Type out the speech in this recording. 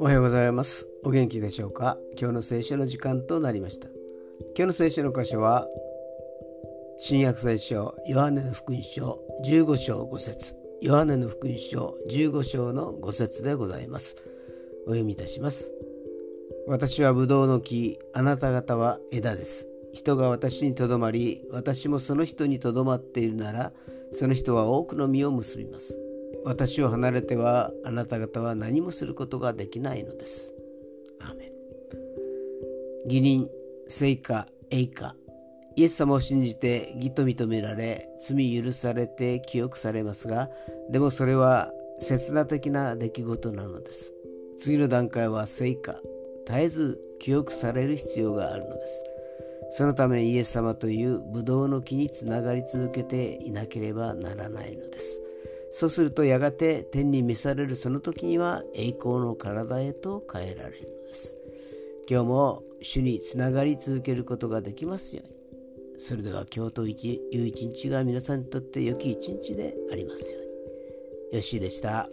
おはようございます。お元気でしょうか？今日の聖書の時間となりました。今日の聖書の箇所は新約聖書ヨハネの福音書15章5節。ヨハネの福音書15章の5節でございます。お読みいたします。私はブドウの木あなた方は枝です。人が私にとどまり私もその人にとどまっているならその人は多くの実を結びます。私を離れてはあなた方は何もすることができないのです。アーメン。義人聖火栄華。イエス様を信じて義と認められ罪許されて記憶されますがでもそれは刹那的な出来事なのです。次の段階は聖火。絶えず記憶される必要があるのです。そのためイエス様というブドウの木につながり続けていなければならないのですそうするとやがて天に召されるその時には栄光の体へと変えられるのです今日も主につながり続けることができますようにそれでは今日という一日が皆さんにとって良き一日でありますように。よしでした。